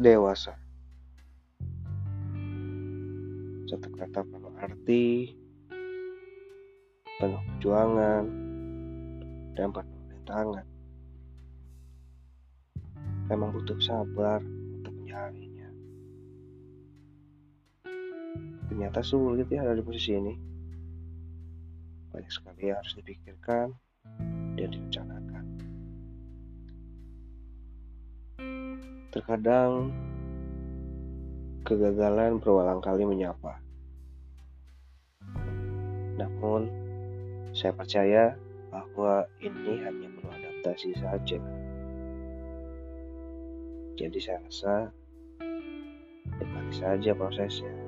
dewasa. Satu kata penuh arti, penuh perjuangan, dan penuh rintangan. Memang butuh sabar untuk menjalaninya. Ternyata sulit ya ada di posisi ini. Banyak sekali yang harus dipikirkan dan direncanakan. Terkadang kegagalan berulang kali menyapa. Namun, saya percaya bahwa ini hanya perlu adaptasi saja. Jadi saya rasa nikmati saja prosesnya.